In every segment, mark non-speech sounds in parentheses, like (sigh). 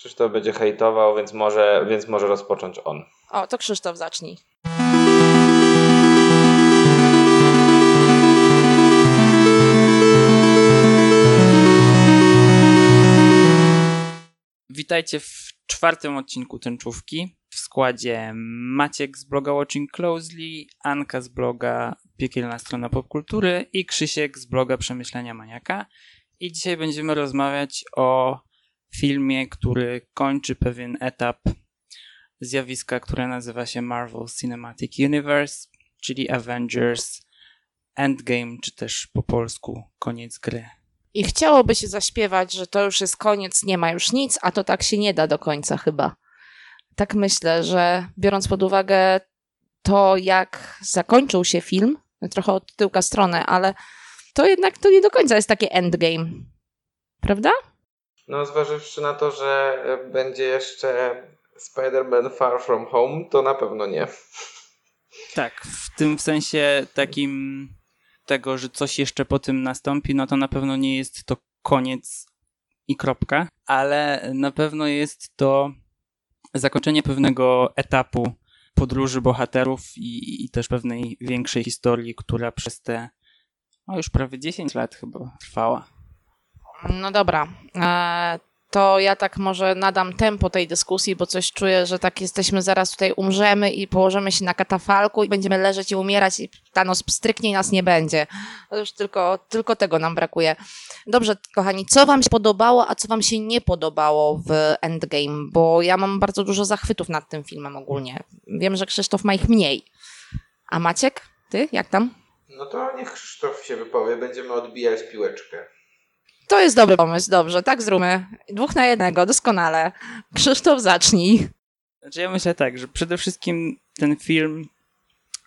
Krzysztof będzie hejtował, więc może, więc może rozpocząć on. O, to Krzysztof zacznij. Witajcie w czwartym odcinku Tęczówki. W składzie Maciek z bloga Watching Closely, Anka z bloga Piekielna Strona Popkultury i Krzysiek z bloga Przemyślenia Maniaka. I dzisiaj będziemy rozmawiać o filmie, który kończy pewien etap zjawiska, które nazywa się Marvel Cinematic Universe, czyli Avengers Endgame, czy też po polsku koniec gry. I chciałoby się zaśpiewać, że to już jest koniec, nie ma już nic, a to tak się nie da do końca chyba. Tak myślę, że biorąc pod uwagę to, jak zakończył się film, trochę od tyłka strony, ale to jednak to nie do końca jest takie endgame. Prawda? No, zważywszy na to, że będzie jeszcze Spider-Man Far From Home, to na pewno nie. Tak, w tym sensie takim tego, że coś jeszcze po tym nastąpi, no to na pewno nie jest to koniec i kropka, ale na pewno jest to zakończenie pewnego etapu podróży bohaterów i, i też pewnej większej historii, która przez te no już prawie 10 lat chyba trwała. No dobra. E, to ja tak może nadam tempo tej dyskusji, bo coś czuję, że tak jesteśmy, zaraz tutaj umrzemy i położymy się na katafalku i będziemy leżeć i umierać i Thanos stryknie nas nie będzie. To już tylko, tylko tego nam brakuje. Dobrze, kochani, co wam się podobało, a co wam się nie podobało w Endgame? Bo ja mam bardzo dużo zachwytów nad tym filmem ogólnie. Wiem, że Krzysztof ma ich mniej. A Maciek, ty, jak tam? No to niech Krzysztof się wypowie, będziemy odbijać piłeczkę. To jest dobry pomysł, dobrze, tak zróbmy. Dwóch na jednego, doskonale. Krzysztof, zacznij. Znaczy ja myślę tak, że przede wszystkim ten film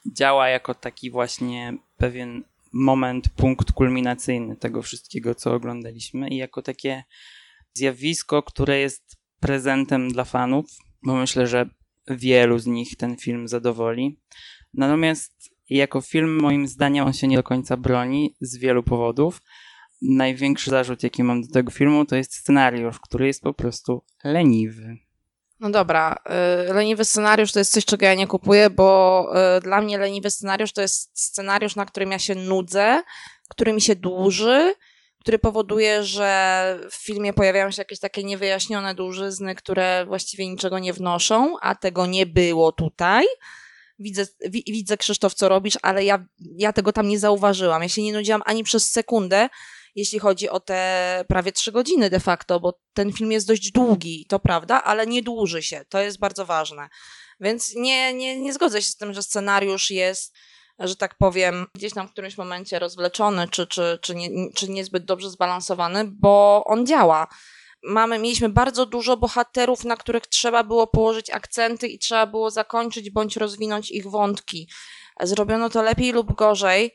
działa jako taki właśnie pewien moment, punkt kulminacyjny tego wszystkiego, co oglądaliśmy i jako takie zjawisko, które jest prezentem dla fanów, bo myślę, że wielu z nich ten film zadowoli. Natomiast jako film moim zdaniem on się nie do końca broni z wielu powodów największy zarzut, jaki mam do tego filmu, to jest scenariusz, który jest po prostu leniwy. No dobra, y, leniwy scenariusz to jest coś, czego ja nie kupuję, bo y, dla mnie leniwy scenariusz to jest scenariusz, na którym ja się nudzę, który mi się dłuży, który powoduje, że w filmie pojawiają się jakieś takie niewyjaśnione dłużyzny, które właściwie niczego nie wnoszą, a tego nie było tutaj. Widzę, widzę Krzysztof, co robisz, ale ja, ja tego tam nie zauważyłam. Ja się nie nudziłam ani przez sekundę, jeśli chodzi o te prawie trzy godziny de facto, bo ten film jest dość długi, to prawda, ale nie dłuży się. To jest bardzo ważne. Więc nie, nie, nie zgodzę się z tym, że scenariusz jest że tak powiem, gdzieś tam w którymś momencie rozwleczony, czy, czy, czy, nie, czy niezbyt dobrze zbalansowany, bo on działa. Mamy, mieliśmy bardzo dużo bohaterów, na których trzeba było położyć akcenty i trzeba było zakończyć bądź rozwinąć ich wątki. Zrobiono to lepiej lub gorzej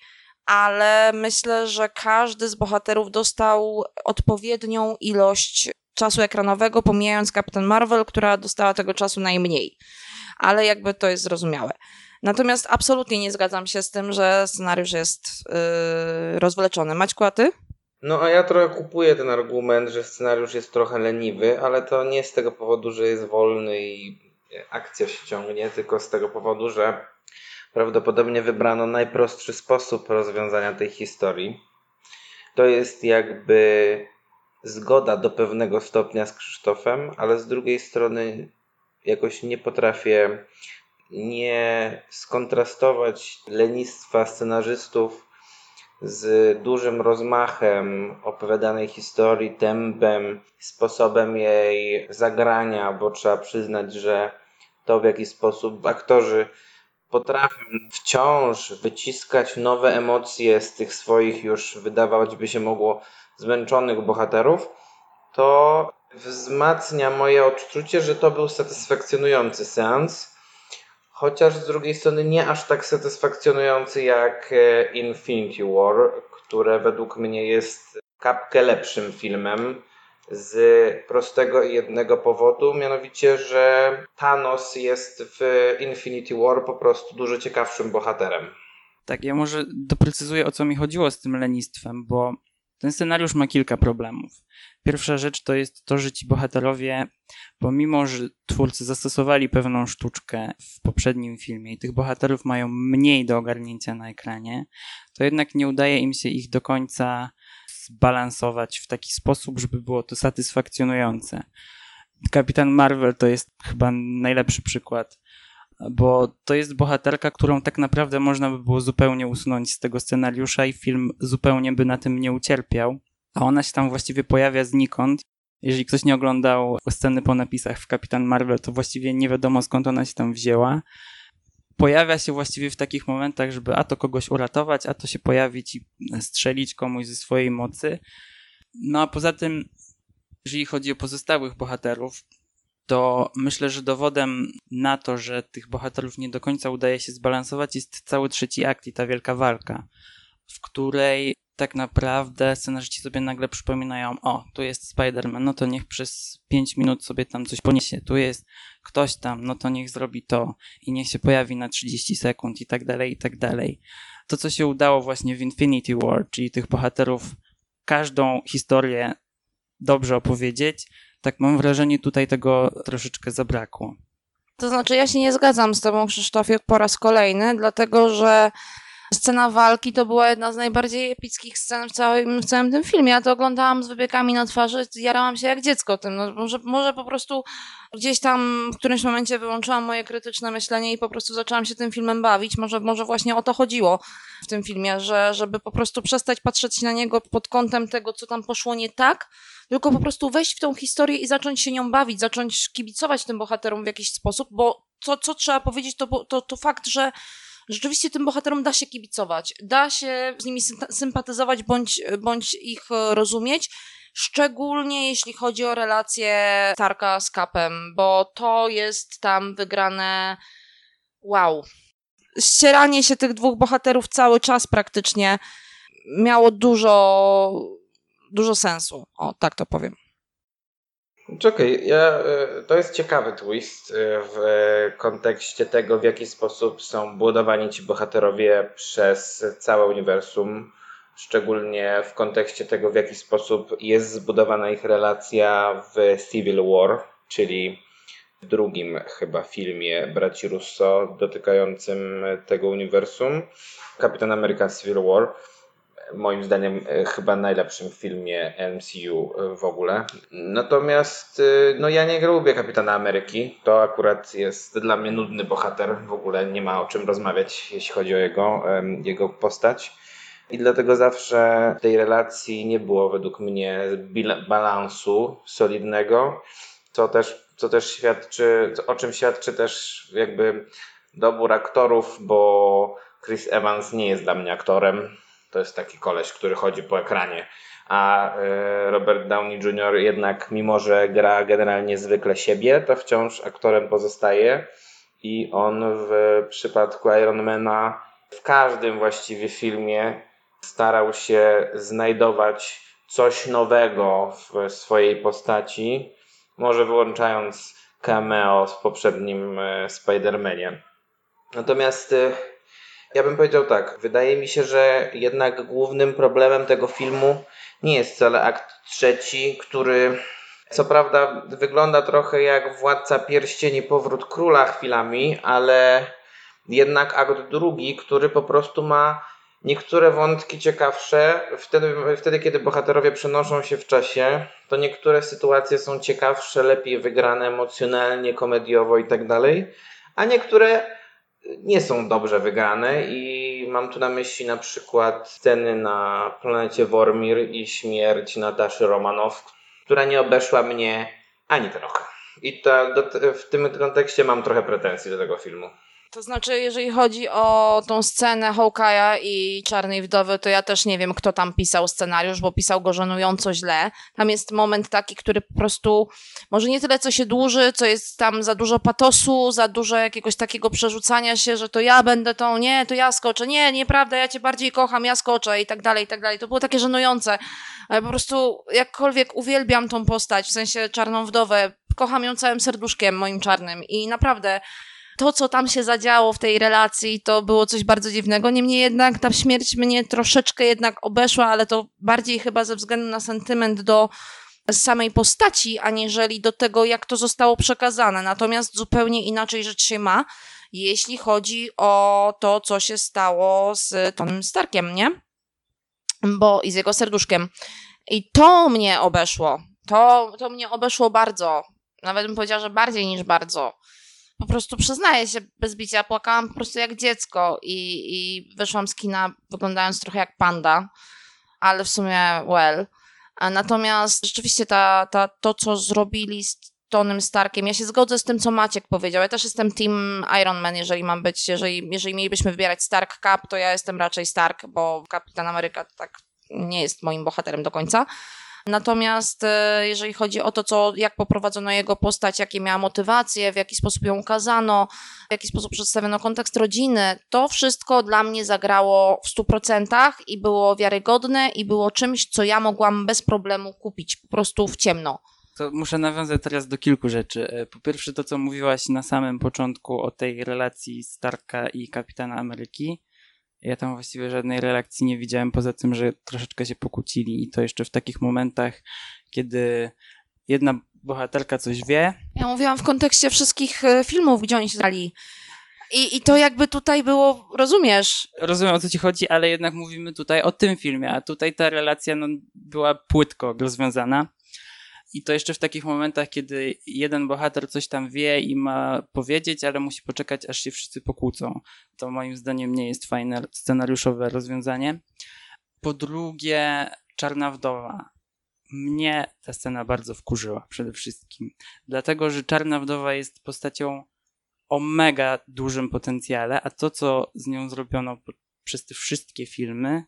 ale myślę, że każdy z bohaterów dostał odpowiednią ilość czasu ekranowego, pomijając Captain Marvel, która dostała tego czasu najmniej. Ale jakby to jest zrozumiałe. Natomiast absolutnie nie zgadzam się z tym, że scenariusz jest yy, rozwleczony. Maćku, a ty? No a ja trochę kupuję ten argument, że scenariusz jest trochę leniwy, ale to nie z tego powodu, że jest wolny i akcja się ciągnie, tylko z tego powodu, że Prawdopodobnie wybrano najprostszy sposób rozwiązania tej historii. To jest jakby zgoda do pewnego stopnia z Krzysztofem, ale z drugiej strony jakoś nie potrafię nie skontrastować lenistwa scenarzystów z dużym rozmachem opowiadanej historii, tempem, sposobem jej zagrania, bo trzeba przyznać, że to w jaki sposób aktorzy potrafią wciąż wyciskać nowe emocje z tych swoich już wydawać by się mogło zmęczonych bohaterów, to wzmacnia moje odczucie, że to był satysfakcjonujący seans. Chociaż z drugiej strony nie aż tak satysfakcjonujący jak e, Infinity War, które według mnie jest kapkę lepszym filmem z prostego i jednego powodu, mianowicie, że Thanos jest w Infinity War po prostu dużo ciekawszym bohaterem. Tak, ja może doprecyzuję o co mi chodziło z tym lenistwem, bo Ten scenariusz ma kilka problemów. Pierwsza rzecz to jest to, że ci bohaterowie, pomimo że twórcy zastosowali pewną sztuczkę w poprzednim filmie i tych bohaterów mają mniej do ogarnięcia na ekranie, to jednak nie udaje im się ich do końca zbalansować w taki sposób, żeby było to satysfakcjonujące. Kapitan Marvel to jest chyba najlepszy przykład, bo to jest bohaterka, którą tak naprawdę można by było zupełnie usunąć z tego scenariusza i film zupełnie by na tym nie ucierpiał, a ona się tam właściwie pojawia znikąd. Jeżeli ktoś nie oglądał sceny po napisach w Kapitan Marvel, to właściwie nie wiadomo skąd ona się tam wzięła. Pojawia się właściwie w takich momentach, żeby a to kogoś uratować, a to się pojawić i strzelić komuś ze swojej mocy. No a poza tym jeżeli chodzi o pozostałych bohaterów, to myślę, że dowodem na to, że tych bohaterów nie do końca udaje się zbalansować, jest cały trzeci akt i ta wielka walka, w której tak naprawdę scenarzyści sobie nagle przypominają, o, tu jest Spider-Man, no to niech przez 5 minut sobie tam coś poniesie, tu jest ktoś tam, no to niech zrobi to i niech się pojawi na 30 sekund i tak dalej, i tak dalej. To, co się udało właśnie w Infinity War, czyli tych bohaterów każdą historię dobrze opowiedzieć. Tak mam wrażenie, tutaj tego troszeczkę zabrakło. To znaczy, ja się nie zgadzam z Tobą, Krzysztofie, po raz kolejny, dlatego że scena walki to była jedna z najbardziej epickich scen w całym, w całym tym filmie. Ja to oglądałam z wybiegami na twarzy, jarałam się jak dziecko tym. No, może, może po prostu gdzieś tam w którymś momencie wyłączyłam moje krytyczne myślenie i po prostu zaczęłam się tym filmem bawić. Może, może właśnie o to chodziło w tym filmie, że, żeby po prostu przestać patrzeć na niego pod kątem tego, co tam poszło nie tak, tylko po prostu wejść w tą historię i zacząć się nią bawić, zacząć kibicować tym bohaterom w jakiś sposób, bo co, co trzeba powiedzieć, to, to, to fakt, że rzeczywiście tym bohaterom da się kibicować, da się z nimi sympatyzować bądź, bądź ich rozumieć. Szczególnie jeśli chodzi o relację Tarka z Kapem, bo to jest tam wygrane wow. Ścieranie się tych dwóch bohaterów cały czas praktycznie miało dużo, dużo sensu. O, tak to powiem. Czekaj, ja, e, to jest ciekawy twist e, w kontekście tego, w jaki sposób są budowani ci bohaterowie przez całe uniwersum, szczególnie w kontekście tego, w jaki sposób jest zbudowana ich relacja w Civil War, czyli w drugim chyba filmie braci Russo dotykającym tego uniwersum, Kapitan America Civil War moim zdaniem e, chyba najlepszym filmie MCU e, w ogóle. Natomiast e, no ja nie lubię Kapitana Ameryki. To akurat jest dla mnie nudny bohater. W ogóle nie ma o czym rozmawiać, jeśli chodzi o jego, jego postać. I dlatego zawsze w tej relacji nie było według mnie balansu solidnego, co też, co też świadczy, o czym świadczy też jakby dobór aktorów, bo Chris Evans nie jest dla mnie aktorem to jest taki koleś, który chodzi po ekranie. A e, Robert Downey Jr. jednak, mimo że gra generalnie zwykle siebie, to wciąż aktorem pozostaje. I on w przypadku Ironmana w każdym właściwie filmie starał się znajdować coś nowego w swojej postaci, może wyłączając cameo w poprzednim e, Spider-Manie. Natomiast e, ja bym powiedział tak. Wydaje mi się, że jednak głównym problemem tego filmu nie jest wcale akt trzeci, który co prawda wygląda trochę jak Władca Pierścieni Powrót Króla chwilami, ale jednak akt drugi, który po prostu ma niektóre wątki ciekawsze. Wtedy, wtedy kiedy bohaterowie przenoszą się w czasie, to niektóre sytuacje są ciekawsze, lepiej wygrane emocjonalnie, komediowo i tak dalej, a niektóre nie są dobrze wygrane i mam tu na myśli na przykład sceny na planecie Wormir i śmierć Nataszy Romanow, która nie obeszła mnie ani trochę. I to, do, w tym kontekście mam trochę pretensji do tego filmu. To znaczy, jeżeli chodzi o tą scenę Hawkeye'a i Czarnej Wdowy, to ja też nie wiem, kto tam pisał scenariusz, bo pisał go żenująco źle. Tam jest moment taki, który po prostu, może nie tyle, co się dłuży, co jest tam za dużo patosu, za dużo jakiegoś takiego przerzucania się, że to ja będę tą, nie, to ja skoczę, nie, nieprawda, ja cię bardziej kocham, ja skoczę i tak dalej, i tak dalej. To było takie żenujące. Ale po prostu jakkolwiek uwielbiam tą postać, w sensie Czarną Wdowę, kocham ją całym serduszkiem moim czarnym i naprawdę to, co tam się zadziało w tej relacji, to było coś bardzo dziwnego. Niemniej jednak ta śmierć mnie troszeczkę jednak obeszła, ale to bardziej chyba ze względu na sentyment do samej postaci, aniżeli do tego, jak to zostało przekazane. Natomiast zupełnie inaczej rzecz się ma, jeśli chodzi o to, co się stało z Tonym Starkiem, nie? Bo i z jego serduszkiem. I to mnie obeszło. To, to mnie obeszło bardzo. Nawet bym powiedziała, że bardziej niż bardzo. Po prostu przyznaję się bez bicia, płakałam po prostu jak dziecko i, i wyszłam z kina wyglądając trochę jak panda, ale w sumie well. Natomiast rzeczywiście ta, ta, to, co zrobili z Tonym Starkiem, ja się zgodzę z tym, co Maciek powiedział. Ja też jestem team Iron Man, jeżeli mam być, jeżeli, jeżeli mielibyśmy wybierać Stark Cap, to ja jestem raczej Stark, bo Kapitan Ameryka tak nie jest moim bohaterem do końca. Natomiast e, jeżeli chodzi o to, co, jak poprowadzono jego postać, jakie miała motywacje, w jaki sposób ją ukazano, w jaki sposób przedstawiono kontekst rodziny, to wszystko dla mnie zagrało w 100% i było wiarygodne i było czymś, co ja mogłam bez problemu kupić po prostu w ciemno. To muszę nawiązać teraz do kilku rzeczy. E, po pierwsze, to co mówiłaś na samym początku o tej relacji Starka i Kapitana Ameryki. Ja tam właściwie żadnej relacji nie widziałem, poza tym, że troszeczkę się pokłócili i to jeszcze w takich momentach, kiedy jedna bohaterka coś wie. Ja mówiłam w kontekście wszystkich e, filmów, gdzie oni się znali. I, I to jakby tutaj było, rozumiesz? Rozumiem o co ci chodzi, ale jednak mówimy tutaj o tym filmie, a tutaj ta relacja no, była płytko rozwiązana. I to jeszcze w takich momentach, kiedy jeden bohater coś tam wie i ma powiedzieć, ale musi poczekać, aż się wszyscy pokłócą. To moim zdaniem nie jest fajne scenariuszowe rozwiązanie. Po drugie, Czarna Wdowa. Mnie ta scena bardzo wkurzyła przede wszystkim. Dlatego, że Czarna Wdowa jest postacią o mega dużym potencjale, a to, co z nią zrobiono przez te wszystkie filmy,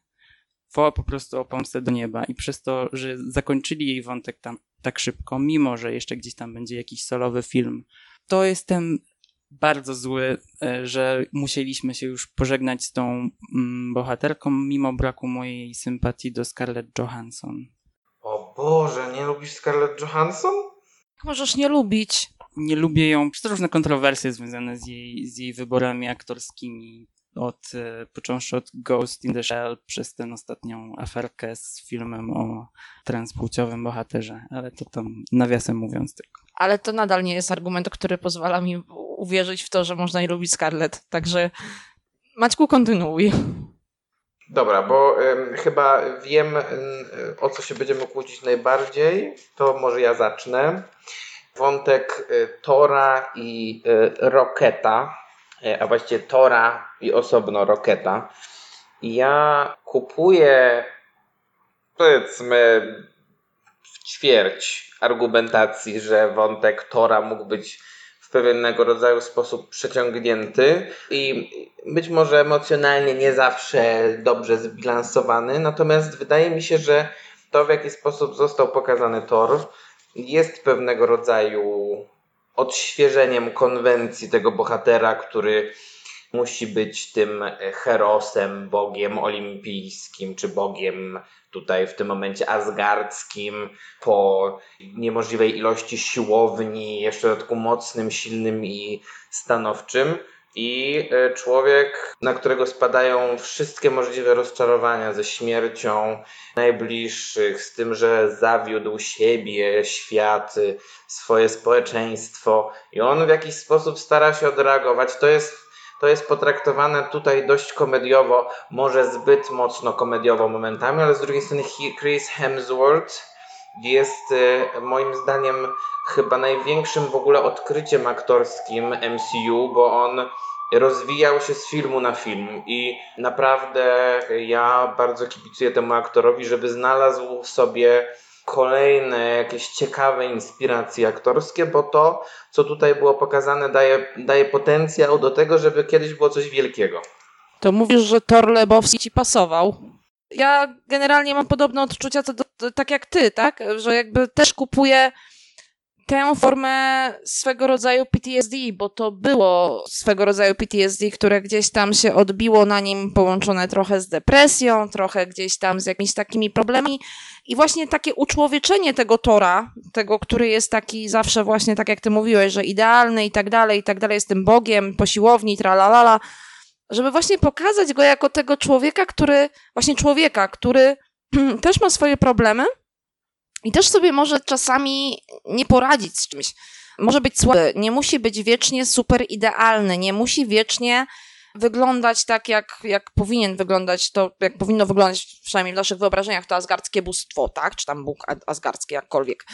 woła po prostu o pomstę do nieba i przez to, że zakończyli jej wątek tam tak szybko, mimo że jeszcze gdzieś tam będzie jakiś solowy film, to jestem bardzo zły, e, że musieliśmy się już pożegnać z tą mm, bohaterką, mimo braku mojej sympatii do Scarlett Johansson. O Boże, nie lubisz Scarlett Johansson? Możesz nie lubić. Nie lubię ją przez różne kontrowersje związane z jej, z jej wyborami aktorskimi od, e, począwszy od Ghost in the Shell przez tę ostatnią aferkę z filmem o transpłciowym bohaterze, ale to tam nawiasem mówiąc tylko. Ale to nadal nie jest argument, który pozwala mi uwierzyć w to, że można nie lubić Scarlett, także Maćku, kontynuuj. Dobra, bo y, chyba wiem, y, o co się będziemy kłócić najbardziej, to może ja zacznę. Wątek y, Tora i Roketa, a właściwie Tora i osobno Roketa. Ja kupuję powiedzmy w ćwierć argumentacji, że wątek Tora mógł być w pewnego rodzaju sposób przeciągnięty i być może emocjonalnie nie zawsze dobrze zbilansowany, natomiast wydaje mi się, że to w jaki sposób został pokazany Thor jest pewnego rodzaju odświeżeniem konwencji tego bohatera, który musi być tym herosem, bogiem olimpijskim, czy bogiem tutaj w tym momencie asgardzkim, po niemożliwej ilości siłowni, jeszcze w dodatku mocnym, silnym i stanowczym. I e, człowiek, na którego spadają wszystkie możliwe rozczarowania ze śmiercią najbliższych, z tym, że zawiódł siebie, świat, swoje społeczeństwo, i on w jakiś sposób stara się odreagować. To jest to jest potraktowane tutaj dość komediowo, może zbyt mocno komediowo momentami, ale z drugiej strony Chris Hemsworth jest e, moim zdaniem chyba największym w ogóle odkryciem aktorskim MCU, bo on rozwijał się z filmu na film i naprawdę ja bardzo kibicuję temu aktorowi, żeby znalazł w sobie kolejne jakieś ciekawe inspiracje aktorskie, bo to, co tutaj było pokazane, daje, daje potencjał do tego, żeby kiedyś było coś wielkiego. To mówisz, że Thor Lebowski ci pasował? Ja generalnie mam podobne odczucia, co do, tak jak ty, tak? Że jakby też kupuję tę formę swego rodzaju PTSD, bo to było swego rodzaju PTSD, które gdzieś tam się odbiło na nim, połączone trochę z depresją, trochę gdzieś tam z jakimiś takimi problemami. I właśnie takie uczłowieczenie tego Tora, tego, który jest taki zawsze właśnie, tak jak ty mówiłeś, że idealny i tak dalej, i tak dalej, jest tym Bogiem, po siłowni, tralalala, żeby właśnie pokazać go jako tego człowieka, który, właśnie człowieka, który (clears throat) też ma swoje problemy, i też sobie może czasami nie poradzić z czymś. Może być słaby, nie musi być wiecznie super idealny, nie musi wiecznie wyglądać tak, jak, jak powinien wyglądać, to jak powinno wyglądać, przynajmniej w naszych wyobrażeniach, to azgardzkie bóstwo, tak? Czy tam Bóg azgardzki, jakkolwiek.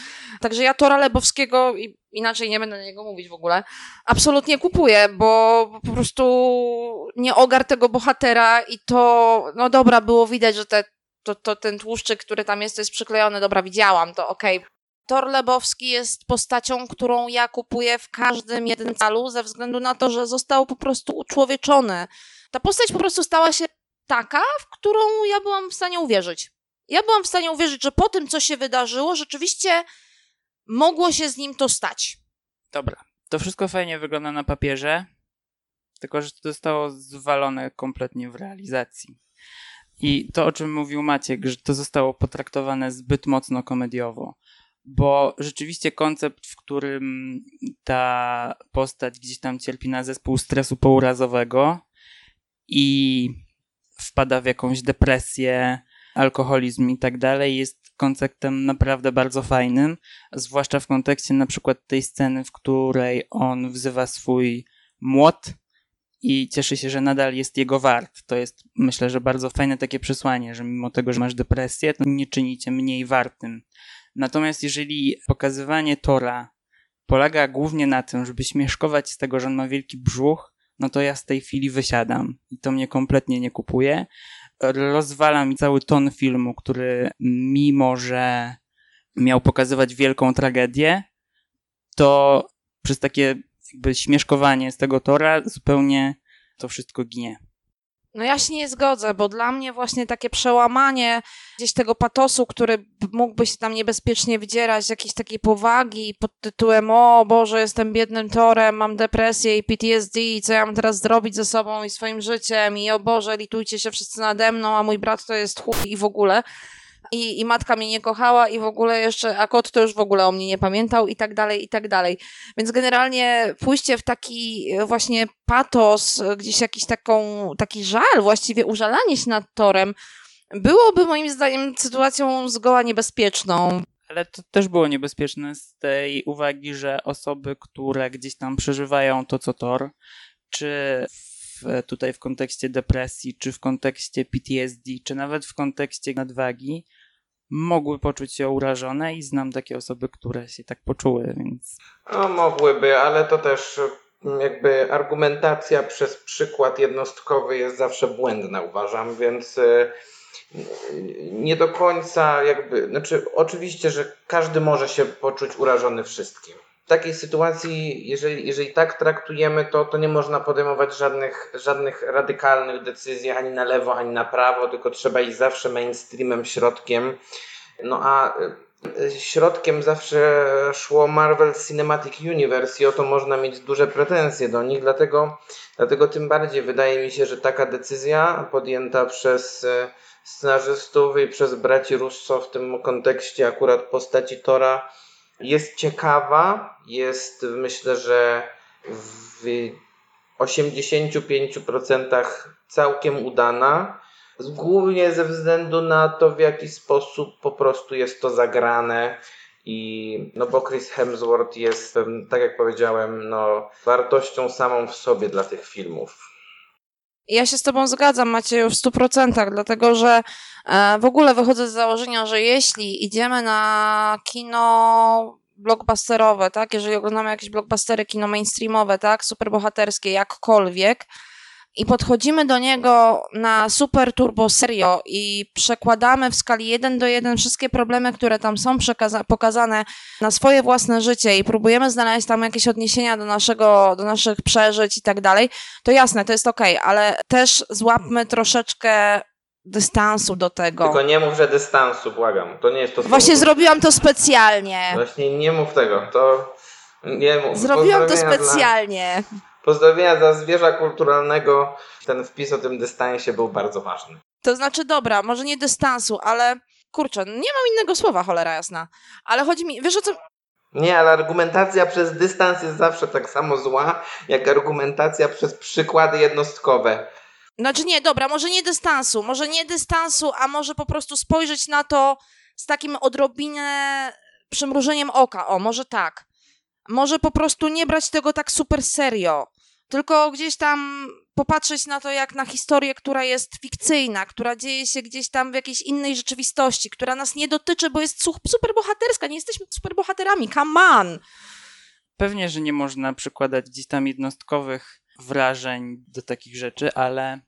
Także ja Tora Lebowskiego, inaczej nie będę na niego mówić w ogóle, absolutnie kupuję, bo po prostu nie ogar tego bohatera i to, no dobra, było widać, że te to, to ten tłuszczyk, który tam jest, to jest przyklejony, dobra, widziałam, to okej. Okay. Thor Lebowski jest postacią, którą ja kupuję w każdym jednym calu, ze względu na to, że został po prostu uczłowieczony. Ta postać po prostu stała się taka, w którą ja byłam w stanie uwierzyć. Ja byłam w stanie uwierzyć, że po tym, co się wydarzyło, rzeczywiście mogło się z nim to stać. Dobra, to wszystko fajnie wygląda na papierze, tylko że to zostało zwalone kompletnie w realizacji. I to, o czym mówił Maciek, że to zostało potraktowane zbyt mocno komediowo. Bo rzeczywiście koncept, w którym ta postać gdzieś tam cierpi na zespół stresu pourazowego i wpada w jakąś depresję, alkoholizm i tak dalej, jest konceptem naprawdę bardzo fajnym, zwłaszcza w kontekście na przykład tej sceny, w której on wzywa swój młot i cieszy się, że nadal jest jego wart. To jest, myślę, że bardzo fajne takie przesłanie, że mimo tego, że masz depresję, to nie czynicie mniej wartym. Natomiast jeżeli pokazywanie Tora polega głównie na tym, żeby śmieszkować z tego, że on ma wielki brzuch, no to ja z tej chwili wysiadam i to mnie kompletnie nie kupuje. Rozwala mi cały ton filmu, który mimo, że miał pokazywać wielką tragedię, to przez takie jakby śmieszkowanie z tego tora zupełnie to wszystko ginie. No ja się nie zgodzę, bo dla mnie właśnie takie przełamanie gdzieś tego patosu, który mógłby się tam niebezpiecznie wdzierać, jakiejś takiej powagi pod tytułem o Boże, jestem biednym torem, mam depresję i PTSD, co ja mam teraz zrobić ze sobą i swoim życiem i o Boże, litujcie się wszyscy nade mną, a mój brat to jest chuj i w ogóle i, i matka mnie nie kochała i w ogóle jeszcze, a kot to już w ogóle o mnie nie pamiętał i tak dalej, i tak dalej. Więc generalnie pójście w taki właśnie patos, gdzieś jakiś taką, taki żal, właściwie użalanie się nad torem, byłoby moim zdaniem sytuacją zgoła niebezpieczną. Ale to też było niebezpieczne z tej uwagi, że osoby, które gdzieś tam przeżywają to, co Tor, czy w, tutaj w kontekście depresji, czy w kontekście PTSD, czy nawet w kontekście nadwagi, mogły poczuć się urażone i znam takie osoby, które się tak poczuły, więc... No mogłyby, ale to też mm, jakby argumentacja przez przykład jednostkowy jest zawsze błędna, uważam, więc y, nie do końca jakby, znaczy oczywiście, że każdy może się poczuć urażony wszystkim w takiej sytuacji, jeżeli, jeżeli tak traktujemy, to, to nie można podejmować żadnych, żadnych radykalnych decyzji ani na lewo, ani na prawo, tylko trzeba iść zawsze mainstreamem, środkiem. No a e, środkiem zawsze szło Marvel Cinematic Universe i o to można mieć duże pretensje do nich, dlatego, dlatego tym bardziej wydaje mi się, że taka decyzja podjęta przez e, scenarzystów i przez braci Russo w tym kontekście akurat postaci Tora jest ciekawa, jest myślę, że w 85% całkiem udana. Głównie ze względu na to, w jaki sposób po prostu jest to zagrane. I no bo Chris Hemsworth jest, tak jak powiedziałem, no, wartością samą w sobie dla tych filmów. Ja się z Tobą zgadzam, Macieju, w 100%, dlatego że e, w ogóle wychodzę z założenia, że jeśli idziemy na kino blockbusterowe, tak, jeżeli oglądamy jakieś blockbustery, kino mainstreamowe, tak, superbohaterskie, jakkolwiek, i podchodzimy do niego na super turbo serio i przekładamy w skali 1 do 1 wszystkie problemy, które tam są pokazane na swoje własne życie i próbujemy znaleźć tam jakieś odniesienia do naszego, do naszych przeżyć i tak dalej, to jasne, to jest okej, okay, ale też złapmy troszeczkę dystansu do tego. Tylko nie mów, że dystansu, błagam. To nie jest to Właśnie słowo. zrobiłam to specjalnie. Właśnie nie mów tego. To nie mów. Zrobiłam to specjalnie. Dla, pozdrowienia dla zwierza kulturalnego. Ten wpis o tym dystansie był bardzo ważny. To znaczy, dobra, może nie dystansu, ale kurczę, nie mam innego słowa, cholera jasna. Ale chodzi mi, wiesz o co, Nie, ale argumentacja przez dystans jest zawsze tak samo zła, jak argumentacja przez przykłady jednostkowe. Znaczy nie, dobra, może nie dystansu, może nie dystansu, a może po prostu spojrzeć na to z takim odrobinę przymrużeniem oka. O, może tak. Może po prostu nie brać tego tak super serio, tylko gdzieś tam popatrzeć na to jak na historię, która jest fikcyjna, która dzieje się gdzieś tam w jakiejś innej rzeczywistości, która nas nie dotyczy, bo jest su- superbohaterska, nie jesteśmy superbohaterami, come on! Pewnie, że nie można przykładać gdzieś tam jednostkowych wrażeń do takich rzeczy, ale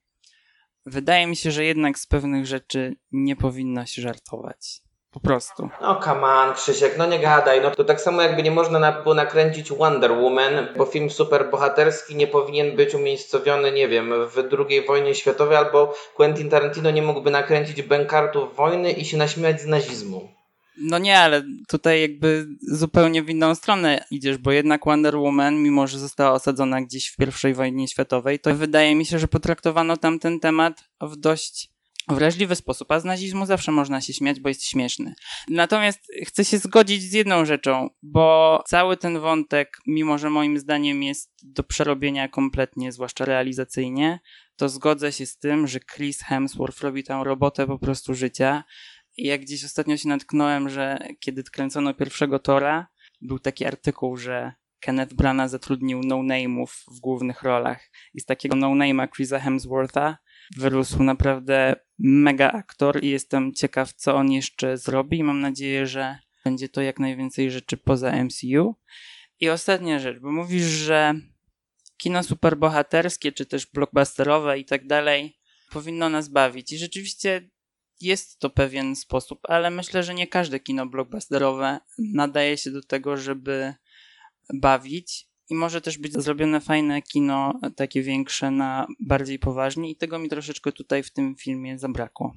wydaje mi się, że jednak z pewnych rzeczy nie powinno się żartować. Po prostu. No come on, Krzysiek, no nie gadaj. No to tak samo jakby nie można na, było nakręcić Wonder Woman, bo film superbohaterski nie powinien być umiejscowiony, nie wiem, w II wojnie światowej, albo Quentin Tarantino nie mógłby nakręcić bękartów wojny i się naśmiać z nazizmu. No nie, ale tutaj jakby zupełnie w inną stronę idziesz, bo jednak Wonder Woman, mimo że została osadzona gdzieś w pierwszej wojnie światowej, to wydaje mi się, że potraktowano tam ten temat w dość wrażliwy sposób, a z nazizmu zawsze można się śmiać, bo jest śmieszny. Natomiast chcę się zgodzić z jedną rzeczą, bo cały ten wątek, mimo że moim zdaniem jest do przerobienia kompletnie, zwłaszcza realizacyjnie, to zgodzę się z tym, że Chris Hemsworth robi tam robotę po prostu życia. I jak gdzieś ostatnio się natknąłem, że kiedy kręcono pierwszego Tora, był taki artykuł, że Kenneth Branagh zatrudnił no-name'ów w głównych rolach. I z takiego no-name'a Chrisa Hemswortha wyrósł naprawdę mega aktor i jestem ciekaw, co on jeszcze zrobi mam nadzieję, że będzie to jak najwięcej rzeczy poza MCU. I ostatnia rzecz, bo mówisz, że kino superbohaterskie, czy też blockbusterowe i tak dalej powinno nas bawić. I rzeczywiście jest to pewien sposób, ale myślę, że nie każde kino blockbusterowe nadaje się do tego, żeby bawić. I może też być zrobione fajne kino, takie większe, na bardziej poważnie, i tego mi troszeczkę tutaj w tym filmie zabrakło.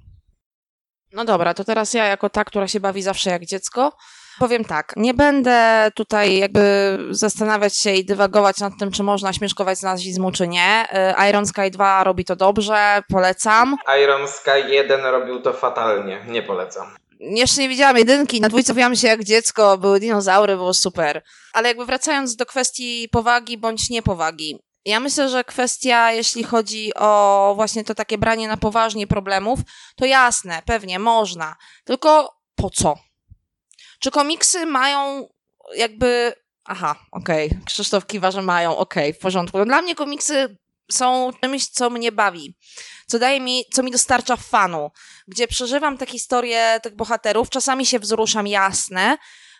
No dobra, to teraz ja jako ta, która się bawi zawsze jak dziecko, powiem tak, nie będę tutaj jakby zastanawiać się i dywagować nad tym, czy można śmieszkować z nazizmu, czy nie. Y, Iron Sky 2 robi to dobrze, polecam. Iron Sky 1 robił to fatalnie, nie polecam. Jeszcze nie widziałam jedynki, na dwójce bawiłam się jak dziecko, były dinozaury, było super. Ale jakby wracając do kwestii powagi bądź niepowagi. Ja myślę, że kwestia, jeśli chodzi o właśnie to takie branie na poważnie problemów, to jasne, pewnie można. Tylko po co? Czy komiksy mają jakby. Aha, okej. Krzysztof kiwa, że mają, okej, w porządku. No dla mnie komiksy są czymś, co mnie bawi, co daje mi, co mi dostarcza fanu, gdzie przeżywam te historie tych bohaterów, czasami się wzruszam, jasne,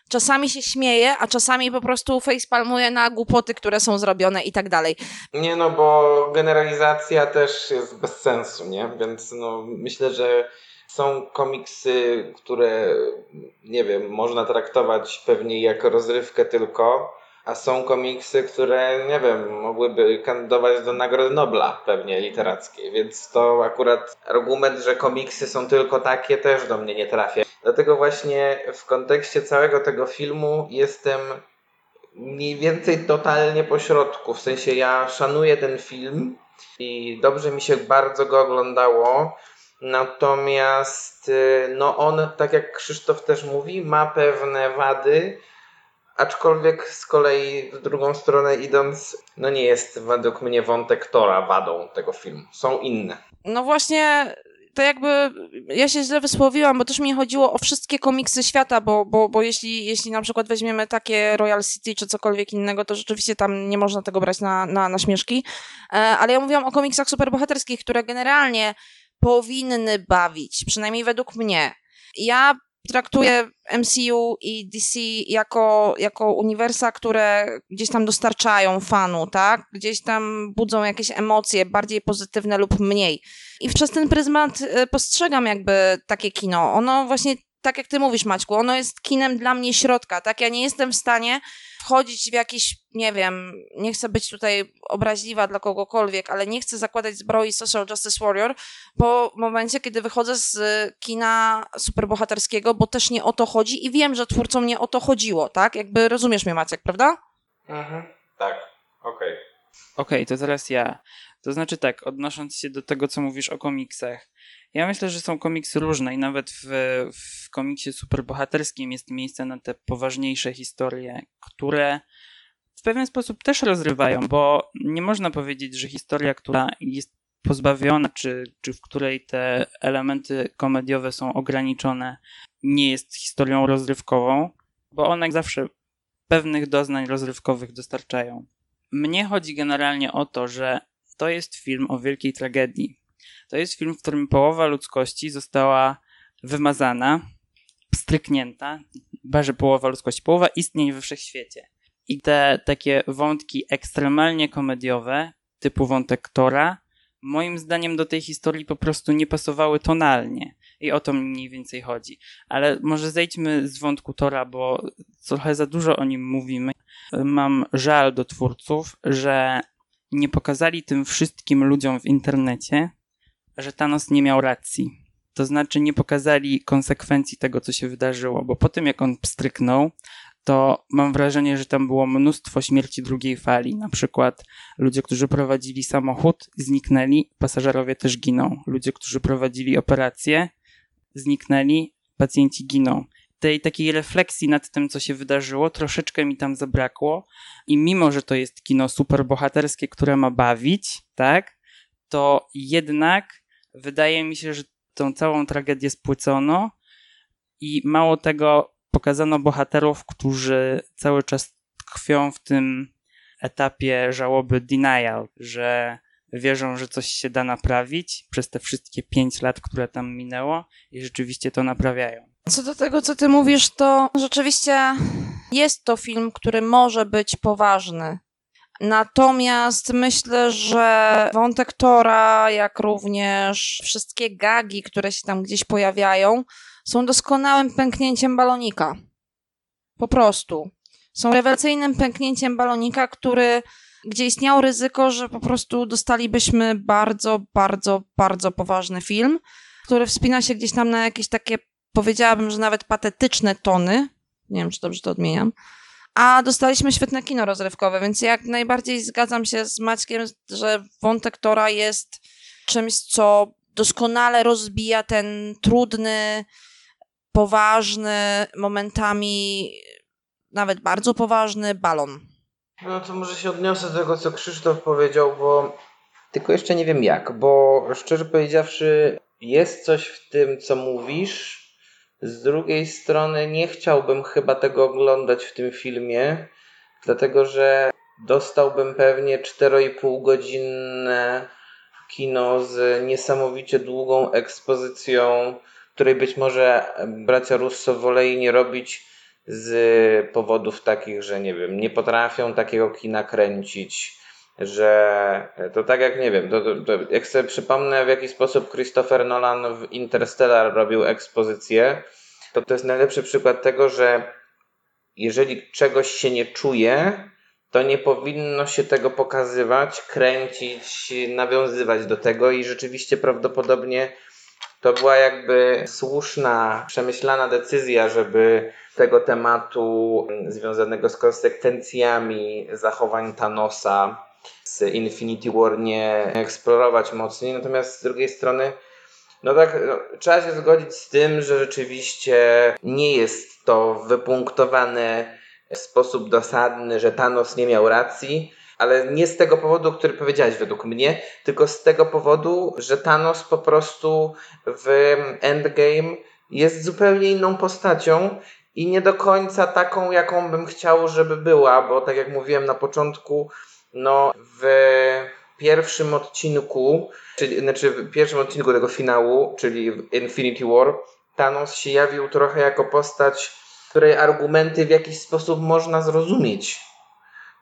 czasami się śmieję, a czasami po prostu facepalmuję na głupoty, które są zrobione i tak dalej. Nie no, bo generalizacja też jest bez sensu, nie? Więc no, myślę, że są komiksy, które, nie wiem, można traktować pewnie jako rozrywkę tylko, a są komiksy, które, nie wiem, mogłyby kandydować do Nagrody Nobla pewnie literackiej, więc to akurat argument, że komiksy są tylko takie też do mnie nie trafia. Dlatego właśnie w kontekście całego tego filmu jestem mniej więcej totalnie po środku. W sensie ja szanuję ten film i dobrze mi się bardzo go oglądało. Natomiast y, no on, tak jak Krzysztof też mówi, ma pewne wady, aczkolwiek z kolei w drugą stronę idąc, no nie jest według mnie wątek Tora wadą tego filmu. Są inne. No właśnie, to jakby ja się źle wysłowiłam, bo też mi chodziło o wszystkie komiksy świata, bo, bo, bo jeśli, jeśli na przykład weźmiemy takie Royal City czy cokolwiek innego, to rzeczywiście tam nie można tego brać na, na, na śmieszki. E, ale ja mówiłam o komiksach superbohaterskich, które generalnie powinny bawić, przynajmniej według mnie. Ja traktuję MCU i DC jako, jako uniwersa, które gdzieś tam dostarczają fanu, tak? Gdzieś tam budzą jakieś emocje, bardziej pozytywne lub mniej. I przez ten pryzmat y, postrzegam jakby takie kino. Ono właśnie tak jak ty mówisz, Maćku, ono jest kinem dla mnie środka, tak? Ja nie jestem w stanie wchodzić w jakiś, nie wiem, nie chcę być tutaj obraźliwa dla kogokolwiek, ale nie chcę zakładać zbroi Social Justice Warrior po momencie, kiedy wychodzę z kina superbohaterskiego, bo też nie o to chodzi i wiem, że twórcom nie o to chodziło, tak? Jakby rozumiesz mnie, Maciek, prawda? Mhm. Tak, okej. Okej, okay, to zaraz ja. To znaczy tak, odnosząc się do tego, co mówisz o komiksach. Ja myślę, że są komiksy różne i nawet w, w komiksie superbohaterskim jest miejsce na te poważniejsze historie, które w pewien sposób też rozrywają, bo nie można powiedzieć, że historia, która jest pozbawiona, czy, czy w której te elementy komediowe są ograniczone, nie jest historią rozrywkową, bo one zawsze pewnych doznań rozrywkowych dostarczają. Mnie chodzi generalnie o to, że to jest film o wielkiej tragedii. To jest film, w którym połowa ludzkości została wymazana, stryknięta, barze połowa ludzkości, połowa istnień we wszechświecie. I te takie wątki ekstremalnie komediowe, typu wątek Tora, moim zdaniem do tej historii po prostu nie pasowały tonalnie. I o to mniej więcej chodzi. Ale może zejdźmy z wątku Tora, bo trochę za dużo o nim mówimy. Mam żal do twórców, że nie pokazali tym wszystkim ludziom w internecie, że Thanos nie miał racji. To znaczy nie pokazali konsekwencji tego, co się wydarzyło, bo po tym jak on pstryknął, to mam wrażenie, że tam było mnóstwo śmierci drugiej fali. Na przykład ludzie, którzy prowadzili samochód, zniknęli, pasażerowie też giną. Ludzie, którzy prowadzili operację, zniknęli, pacjenci giną. Tej takiej refleksji nad tym, co się wydarzyło, troszeczkę mi tam zabrakło. I mimo, że to jest kino superbohaterskie, które ma bawić, tak, to jednak wydaje mi się, że tą całą tragedię spłycono i mało tego pokazano bohaterów, którzy cały czas tkwią w tym etapie żałoby denial, że wierzą, że coś się da naprawić przez te wszystkie pięć lat, które tam minęło i rzeczywiście to naprawiają. Co do tego, co ty mówisz, to rzeczywiście jest to film, który może być poważny. Natomiast myślę, że wątek Tora, jak również wszystkie gagi, które się tam gdzieś pojawiają, są doskonałym pęknięciem balonika. Po prostu. Są rewelacyjnym pęknięciem balonika, który, gdzie istniało ryzyko, że po prostu dostalibyśmy bardzo, bardzo, bardzo poważny film, który wspina się gdzieś tam na jakieś takie, powiedziałabym, że nawet patetyczne tony. Nie wiem, czy dobrze to odmieniam a dostaliśmy świetne kino rozrywkowe, więc jak najbardziej zgadzam się z Maćkiem, że wątek Tora jest czymś, co doskonale rozbija ten trudny, poważny, momentami nawet bardzo poważny balon. No to może się odniosę do tego, co Krzysztof powiedział, bo tylko jeszcze nie wiem jak, bo szczerze powiedziawszy, jest coś w tym, co mówisz, z drugiej strony nie chciałbym chyba tego oglądać w tym filmie, dlatego że dostałbym pewnie 4,5 godzinne kino z niesamowicie długą ekspozycją, której być może bracia Russo woleli nie robić z powodów takich, że nie wiem, nie potrafią takiego kina kręcić, że to tak jak nie wiem, to, to, to jak sobie przypomnę w jaki sposób Christopher Nolan w Interstellar robił ekspozycję, to to jest najlepszy przykład tego, że jeżeli czegoś się nie czuje, to nie powinno się tego pokazywać, kręcić, nawiązywać do tego i rzeczywiście prawdopodobnie to była jakby słuszna, przemyślana decyzja, żeby tego tematu związanego z konsekwencjami zachowań Thanosa z Infinity War nie eksplorować mocniej. Natomiast z drugiej strony, no tak, no, trzeba się zgodzić z tym, że rzeczywiście nie jest to wypunktowane w sposób dosadny, że Thanos nie miał racji, ale nie z tego powodu, który powiedziałeś według mnie, tylko z tego powodu, że Thanos po prostu w Endgame jest zupełnie inną postacią i nie do końca taką, jaką bym chciał, żeby była, bo tak jak mówiłem na początku, no w pierwszym odcinku, czyli, znaczy w pierwszym odcinku tego finału, czyli Infinity War, Thanos się jawił trochę jako postać, której argumenty w jakiś sposób można zrozumieć.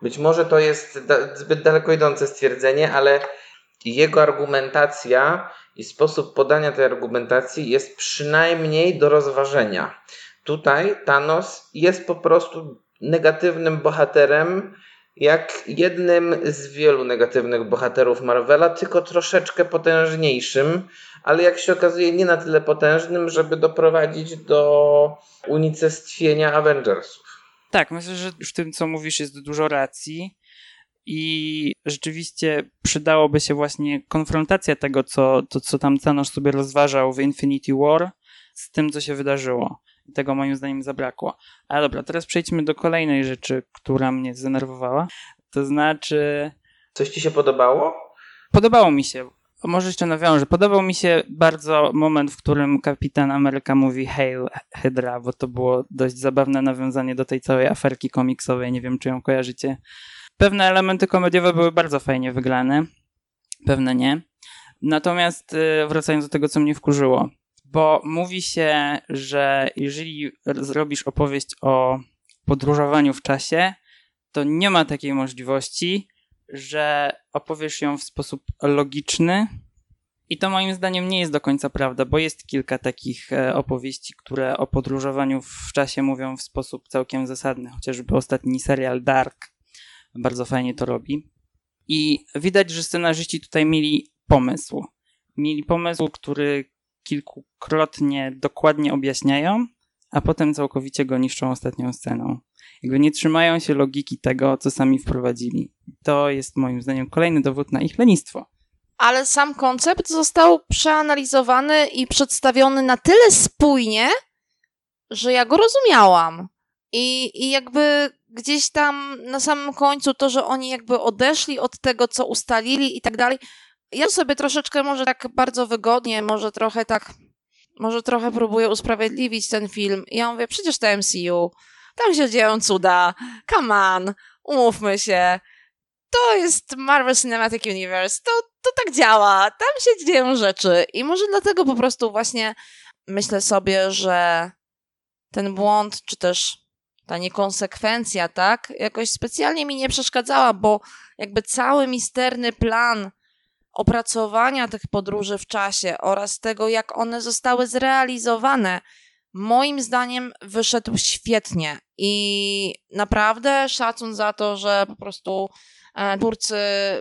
Być może to jest da zbyt daleko idące stwierdzenie, ale jego argumentacja i sposób podania tej argumentacji jest przynajmniej do rozważenia. Tutaj Thanos jest po prostu negatywnym bohaterem, jak jednym z wielu negatywnych bohaterów Marvela, tylko troszeczkę potężniejszym, ale jak się okazuje, nie na tyle potężnym, żeby doprowadzić do unicestwienia Avengersów. Tak, myślę, że w tym, co mówisz, jest dużo racji. I rzeczywiście przydałoby się właśnie konfrontacja tego, co, to, co tam Thanos sobie rozważał w Infinity War, z tym, co się wydarzyło. Tego moim zdaniem zabrakło. Ale dobra, teraz przejdźmy do kolejnej rzeczy, która mnie zdenerwowała. To znaczy. Coś ci się podobało? Podobało mi się. Może jeszcze nawiążę. Podobał mi się bardzo moment, w którym kapitan Ameryka mówi Hail Hydra, bo to było dość zabawne nawiązanie do tej całej aferki komiksowej. Nie wiem, czy ją kojarzycie. Pewne elementy komediowe były bardzo fajnie wygrane, pewne nie. Natomiast y, wracając do tego, co mnie wkurzyło, bo mówi się, że jeżeli zrobisz opowieść o podróżowaniu w czasie, to nie ma takiej możliwości, że opowiesz ją w sposób logiczny. I to moim zdaniem nie jest do końca prawda, bo jest kilka takich e, opowieści, które o podróżowaniu w czasie mówią w sposób całkiem zasadny. Chociażby ostatni serial Dark bardzo fajnie to robi. I widać, że scenarzyści tutaj mieli pomysł. Mieli pomysł, który kilkukrotnie dokładnie objaśniają, a potem całkowicie go niszczą ostatnią sceną. Jakby nie trzymają się logiki tego, co sami wprowadzili. To jest moim zdaniem kolejny dowód na ich lenistwo. Ale sam koncept został przeanalizowany i przedstawiony na tyle spójnie, że ja go rozumiałam. I, i jakby gdzieś tam na samym końcu to, że oni jakby odeszli od tego, co ustalili i tak dalej. Ja sobie troszeczkę może tak bardzo wygodnie, może trochę tak, może trochę próbuję usprawiedliwić ten film. Ja mówię, przecież to MCU, tam się dzieją cuda, come on, umówmy się. To jest Marvel Cinematic Universe, to, to tak działa, tam się dzieją rzeczy. I może dlatego po prostu właśnie myślę sobie, że ten błąd, czy też ta niekonsekwencja, tak, jakoś specjalnie mi nie przeszkadzała, bo jakby cały misterny plan opracowania tych podróży w czasie oraz tego, jak one zostały zrealizowane, moim zdaniem wyszedł świetnie i naprawdę szacun za to, że po prostu e, twórcy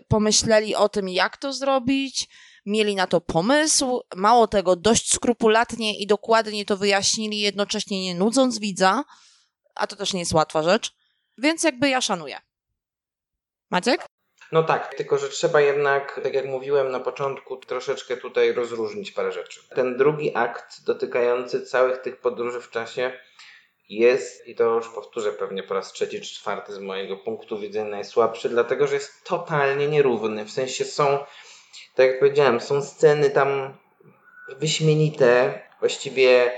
pomyśleli o tym, jak to zrobić, mieli na to pomysł, mało tego, dość skrupulatnie i dokładnie to wyjaśnili, jednocześnie nie nudząc widza a to też nie jest łatwa rzecz. Więc jakby ja szanuję. Maciek? No tak, tylko że trzeba jednak, tak jak mówiłem na początku, troszeczkę tutaj rozróżnić parę rzeczy. Ten drugi akt dotykający całych tych podróży w czasie jest, i to już powtórzę pewnie po raz trzeci czy czwarty z mojego punktu widzenia najsłabszy, dlatego że jest totalnie nierówny. W sensie są, tak jak powiedziałem, są sceny tam wyśmienite, właściwie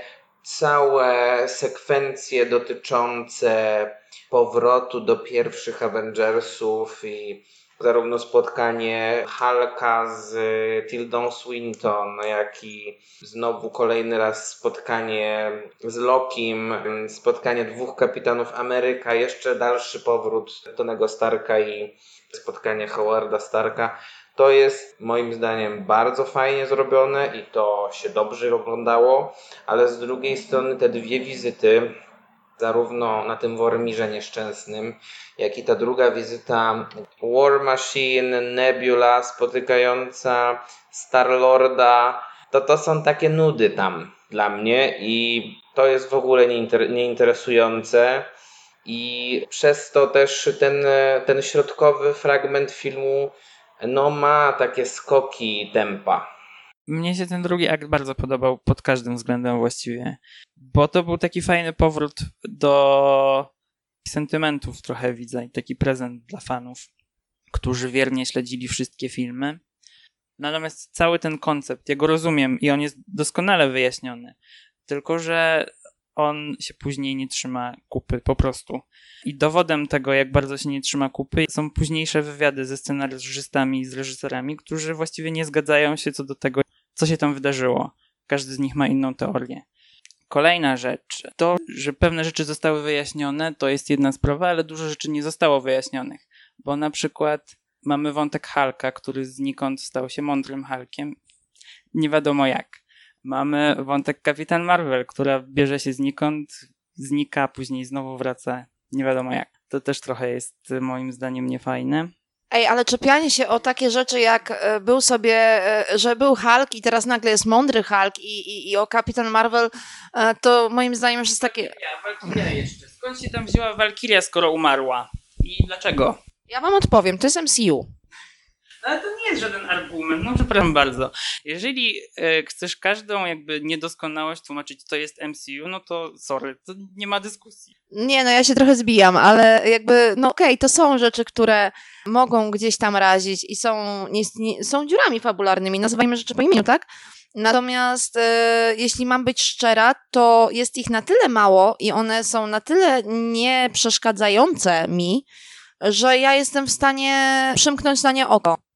całe sekwencje dotyczące powrotu do pierwszych Avengersów i zarówno spotkanie Hulka z Tildą Swinton, jak i znowu kolejny raz spotkanie z Lokim, spotkanie dwóch kapitanów Ameryka, jeszcze dalszy powrót Tonego Starka i spotkanie Howarda Starka. To jest moim zdaniem bardzo fajnie zrobione i to się dobrze oglądało, ale z drugiej strony te dwie wizyty, zarówno na tym Wormirze nieszczęsnym, jak i ta druga wizyta War Machine, Nebula spotykająca Star-Lorda, to to są takie nudy tam dla mnie i to jest w ogóle nieinter nieinteresujące i przez to też ten, ten środkowy fragment filmu no ma takie skoki tempa. Mnie się ten drugi akt bardzo podobał pod każdym względem właściwie, bo to był taki fajny powrót do sentymentów trochę widzę i taki prezent dla fanów, którzy wiernie śledzili wszystkie filmy. Natomiast cały ten koncept, ja go rozumiem i on jest doskonale wyjaśniony, tylko że on się później nie trzyma kupy, po prostu. I dowodem tego, jak bardzo się nie trzyma kupy, są późniejsze wywiady ze scenarzystami i z reżyserami, którzy właściwie nie zgadzają się co do tego, co się tam wydarzyło. Każdy z nich ma inną teorię. Kolejna rzecz, to, że pewne rzeczy zostały wyjaśnione, to jest jedna sprawa, ale dużo rzeczy nie zostało wyjaśnionych. Bo na przykład Mamy wątek Hulka, który znikąd stał się mądrym Hulkiem. Nie wiadomo jak. Mamy wątek Kapitan Marvel, która bierze się znikąd, znika, później znowu wraca. Nie wiadomo jak. To też trochę jest moim zdaniem niefajne. Ej, ale czepianie się o takie rzeczy jak e, był sobie, e, że był Hulk i teraz nagle jest mądry Hulk i, i, i o Kapitan Marvel, e, to moim zdaniem już jest takie... Ja, Valkyria jeszcze. Skąd się tam wzięła Valkyria, skoro umarła? I dlaczego? Ja wam odpowiem, to jest MCU. Ale to nie jest żaden argument, no przepraszam bardzo. Jeżeli e, chcesz każdą jakby niedoskonałość tłumaczyć, to jest MCU, no to sorry, to nie ma dyskusji. Nie, no ja się trochę zbijam, ale jakby, no okej, to są rzeczy, które mogą gdzieś tam razić i są, nie, nie, są dziurami fabularnymi, nazywajmy rzeczy po imieniu, tak? Natomiast e, jeśli mam być szczera, to jest ich na tyle mało i one są na tyle nie przeszkadzające mi, że ja jestem w stanie przymknąć na nie oko.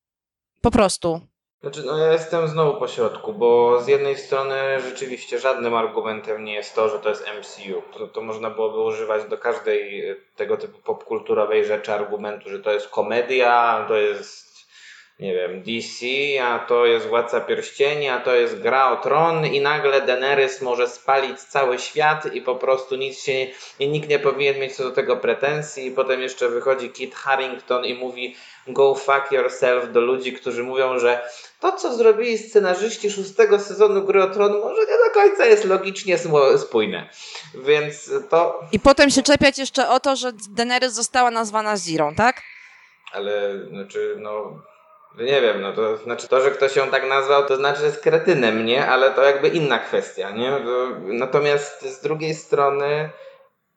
Po prostu. Znaczy, no ja jestem znowu po środku, bo z jednej strony rzeczywiście żadnym argumentem nie jest to, że to jest MCU. To, to można byłoby używać do każdej tego typu popkulturowej rzeczy argumentu, że to jest komedia, to jest nie wiem, DC, a to jest Władca Pierścieni, a to jest Gra o Tron i nagle Daenerys może spalić cały świat i po prostu nic się nie, i nikt nie powinien mieć co do tego pretensji i potem jeszcze wychodzi Kit Harrington i mówi go fuck yourself do ludzi, którzy mówią, że to co zrobili scenarzyści szóstego sezonu Gry o Tron może nie do końca jest logicznie spójne. Więc to... I potem się czepiać jeszcze o to, że Daenerys została nazwana Zirą, tak? Ale, znaczy, no nie wiem, no to znaczy to, że ktoś ją tak nazwał, to znaczy, że jest kretynem, nie? Ale to jakby inna kwestia, nie? Natomiast z drugiej strony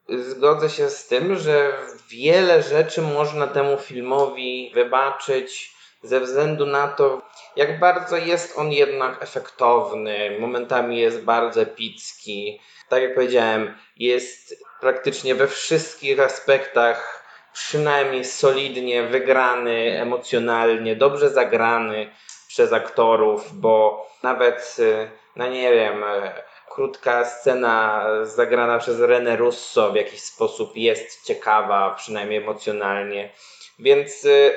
zgodzę się z tym, że wiele rzeczy można temu filmowi wybaczyć ze względu na to, jak bardzo jest on jednak efektowny, momentami jest bardzo epicki. Tak jak powiedziałem, jest praktycznie we wszystkich aspektach przynajmniej solidnie wygrany emocjonalnie, dobrze zagrany przez aktorów, bo nawet, y, no nie wiem, y, krótka scena zagrana przez René Russo w jakiś sposób jest ciekawa, przynajmniej emocjonalnie. Więc y,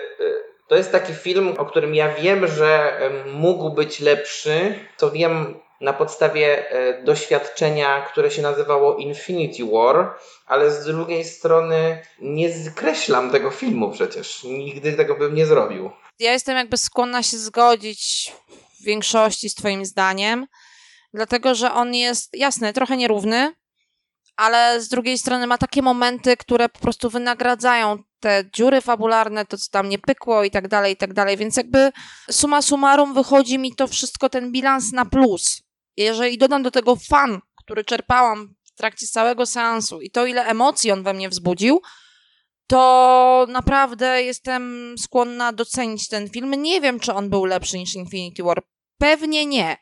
to jest taki film, o którym ja wiem, że mógł być lepszy. To wiem na podstawie e, doświadczenia, które się nazywało Infinity War, ale z drugiej strony nie skreślam tego filmu przecież. Nigdy tego bym nie zrobił. Ja jestem jakby skłonna się zgodzić w większości z Twoim zdaniem, dlatego że on jest jasny, trochę nierówny, ale z drugiej strony ma takie momenty, które po prostu wynagradzają te dziury fabularne, to co tam nie pykło i tak dalej, i tak dalej. Więc jakby suma summarum wychodzi mi to wszystko, ten bilans na plus. Jeżeli dodam do tego fan, który czerpałam w trakcie całego seansu i to, ile emocji on we mnie wzbudził, to naprawdę jestem skłonna docenić ten film. Nie wiem, czy on był lepszy niż Infinity War. Pewnie nie.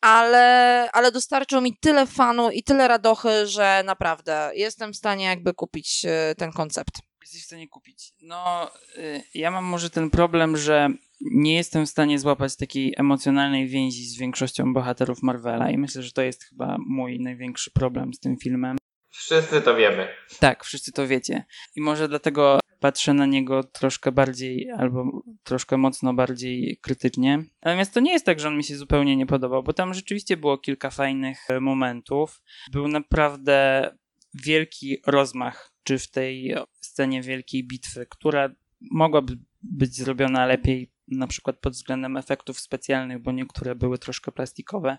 Ale, ale dostarczył mi tyle fanu i tyle radochy, że naprawdę jestem w stanie jakby kupić e, ten koncept. Jesteś w stanie kupić. No, y, ja mam może ten problem, że nie jestem w stanie złapać takiej emocjonalnej więzi z większością bohaterów Marvela i myślę, że to jest chyba mój największy problem z tym filmem. Wszyscy to wiemy. Tak, wszyscy to wiecie. I może dlatego patrzę na niego troszkę bardziej, albo troszkę mocno bardziej krytycznie. Natomiast to nie jest tak, że on mi się zupełnie nie podobał, bo tam rzeczywiście było kilka fajnych e, momentów. Był naprawdę wielki rozmach, czy w tej scenie wielkiej bitwy, która mogłaby być zrobiona lepiej, na przykład pod względem efektów specjalnych, bo niektóre były troszkę plastikowe,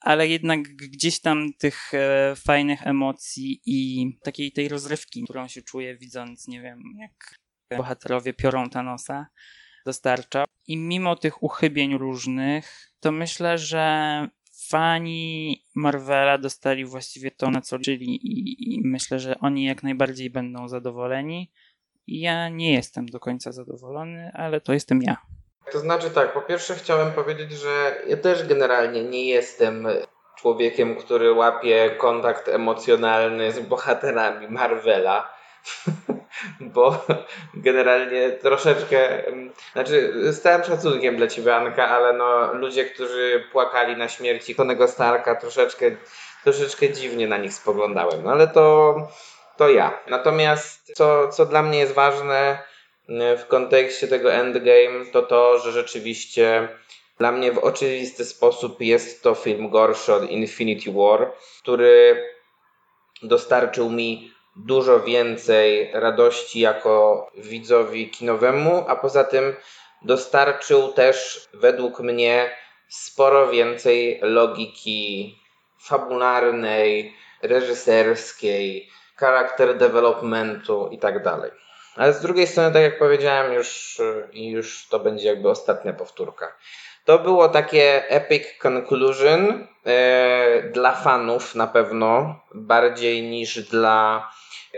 ale jednak gdzieś tam tych e, fajnych emocji i takiej tej rozrywki, którą się czuje widząc, nie wiem, jak bohaterowie piorą Thanosa, dostarcza. I mimo tych uchybień różnych, to myślę, że fani Marvela dostali właściwie to, na co liczyli i, i myślę, że oni jak najbardziej będą zadowoleni. Ja nie jestem do końca zadowolony, ale to jestem ja. To znaczy tak, po pierwsze chciałem powiedzieć, że ja też generalnie nie jestem człowiekiem, który łapie kontakt emocjonalny z bohaterami Marvela. (laughs) Bo generalnie troszeczkę, znaczy z całym szacunkiem dla ciebie Anka, ale no ludzie, którzy płakali na śmierci Tonego Starka troszeczkę, troszeczkę dziwnie na nich spoglądałem. No ale to, to ja. Natomiast co, co dla mnie jest ważne, e, w kontekście tego Endgame, to to, że rzeczywiście dla mnie w oczywisty sposób jest to film gorszy od Infinity War, który dostarczył mi dużo więcej radości jako widzowi kinowemu, a poza tym dostarczył też według mnie sporo więcej logiki fabularnej, reżyserskiej, charakter developmentu i tak dalej. Ale z drugiej strony, tak jak powiedziałem, już, już to będzie jakby ostatnia powtórka. To było takie epic conclusion e, dla fanów na pewno, bardziej niż dla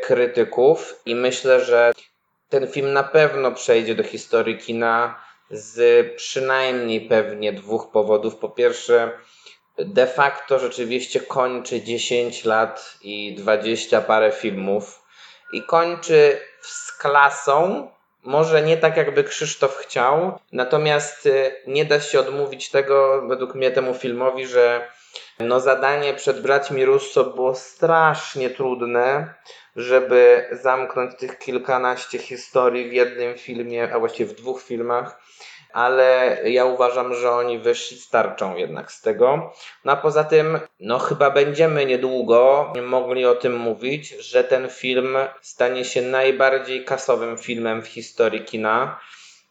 krytyków i myślę, że ten film na pewno przejdzie do historii kina z przynajmniej pewnie dwóch powodów. Po pierwsze, de facto rzeczywiście kończy 10 lat i 20 parę filmów i kończy z klasą. Może nie tak, jakby Krzysztof chciał, natomiast y, nie da się odmówić tego, według mnie, temu filmowi, że no zadanie przed braćmi Russo było strasznie trudne, żeby zamknąć tych kilkanaście historii w jednym filmie, a właściwie w dwóch filmach ale ja uważam, że oni wyszli starczą jednak z tego. No a poza tym, no chyba będziemy niedługo mogli o tym mówić, że ten film stanie się najbardziej kasowym filmem w historii kina.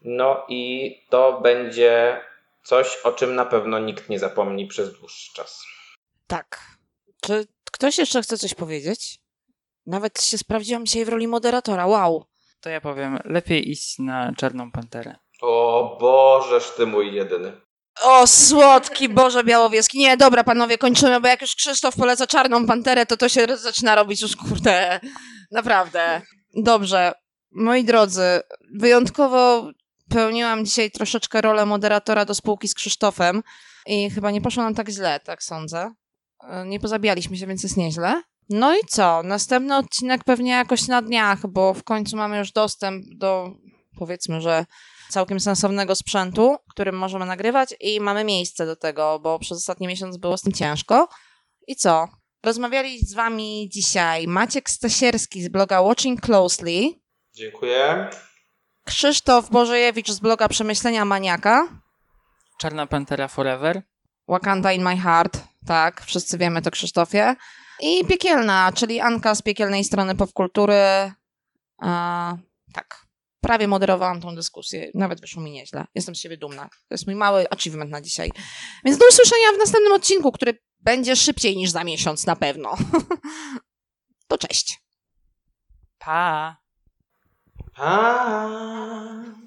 No i to będzie coś, o czym na pewno nikt nie zapomni przez dłuższy czas. Tak. Czy ktoś jeszcze chce coś powiedzieć? Nawet się sprawdziłam dzisiaj w roli moderatora. Wow. To ja powiem, lepiej iść na Czarną Panterę. O Bożeż ty mój jedyny. O, słodki Boże Białowieski. Nie, dobra, panowie, kończymy, bo jak już Krzysztof poleca Czarną Panterę, to to się zaczyna robić już, kurde, naprawdę. Dobrze, moi drodzy, wyjątkowo pełniłam dzisiaj troszeczkę rolę moderatora do spółki z Krzysztofem i chyba nie poszło nam tak źle, tak sądzę. E, nie pozabijaliśmy się, więc jest nieźle. No i co? Następny odcinek pewnie jakoś na dniach, bo w końcu mamy już dostęp do, powiedzmy, że całkiem sensownego sprzętu, którym możemy nagrywać i mamy miejsce do tego, bo przez ostatni miesiąc było z tym ciężko. I co? Rozmawiali z wami dzisiaj Maciek Stasierski z bloga Watching Closely. Dziękuję. Krzysztof Bożejewicz z bloga Przemyślenia Maniaka. Czarna Pantera Forever. Wakanda in my heart. Tak, wszyscy wiemy to Krzysztofie. I Piekielna, czyli Anka z piekielnej strony popkultury. A, tak prawie moderowałam tą dyskusję. Nawet wyszło mi nieźle. Jestem z siebie dumna. To jest mój mały achievement na dzisiaj. Więc do usłyszenia w następnym odcinku, który będzie szybciej niż za miesiąc na pewno. (laughs) to cześć. Pa! Pa!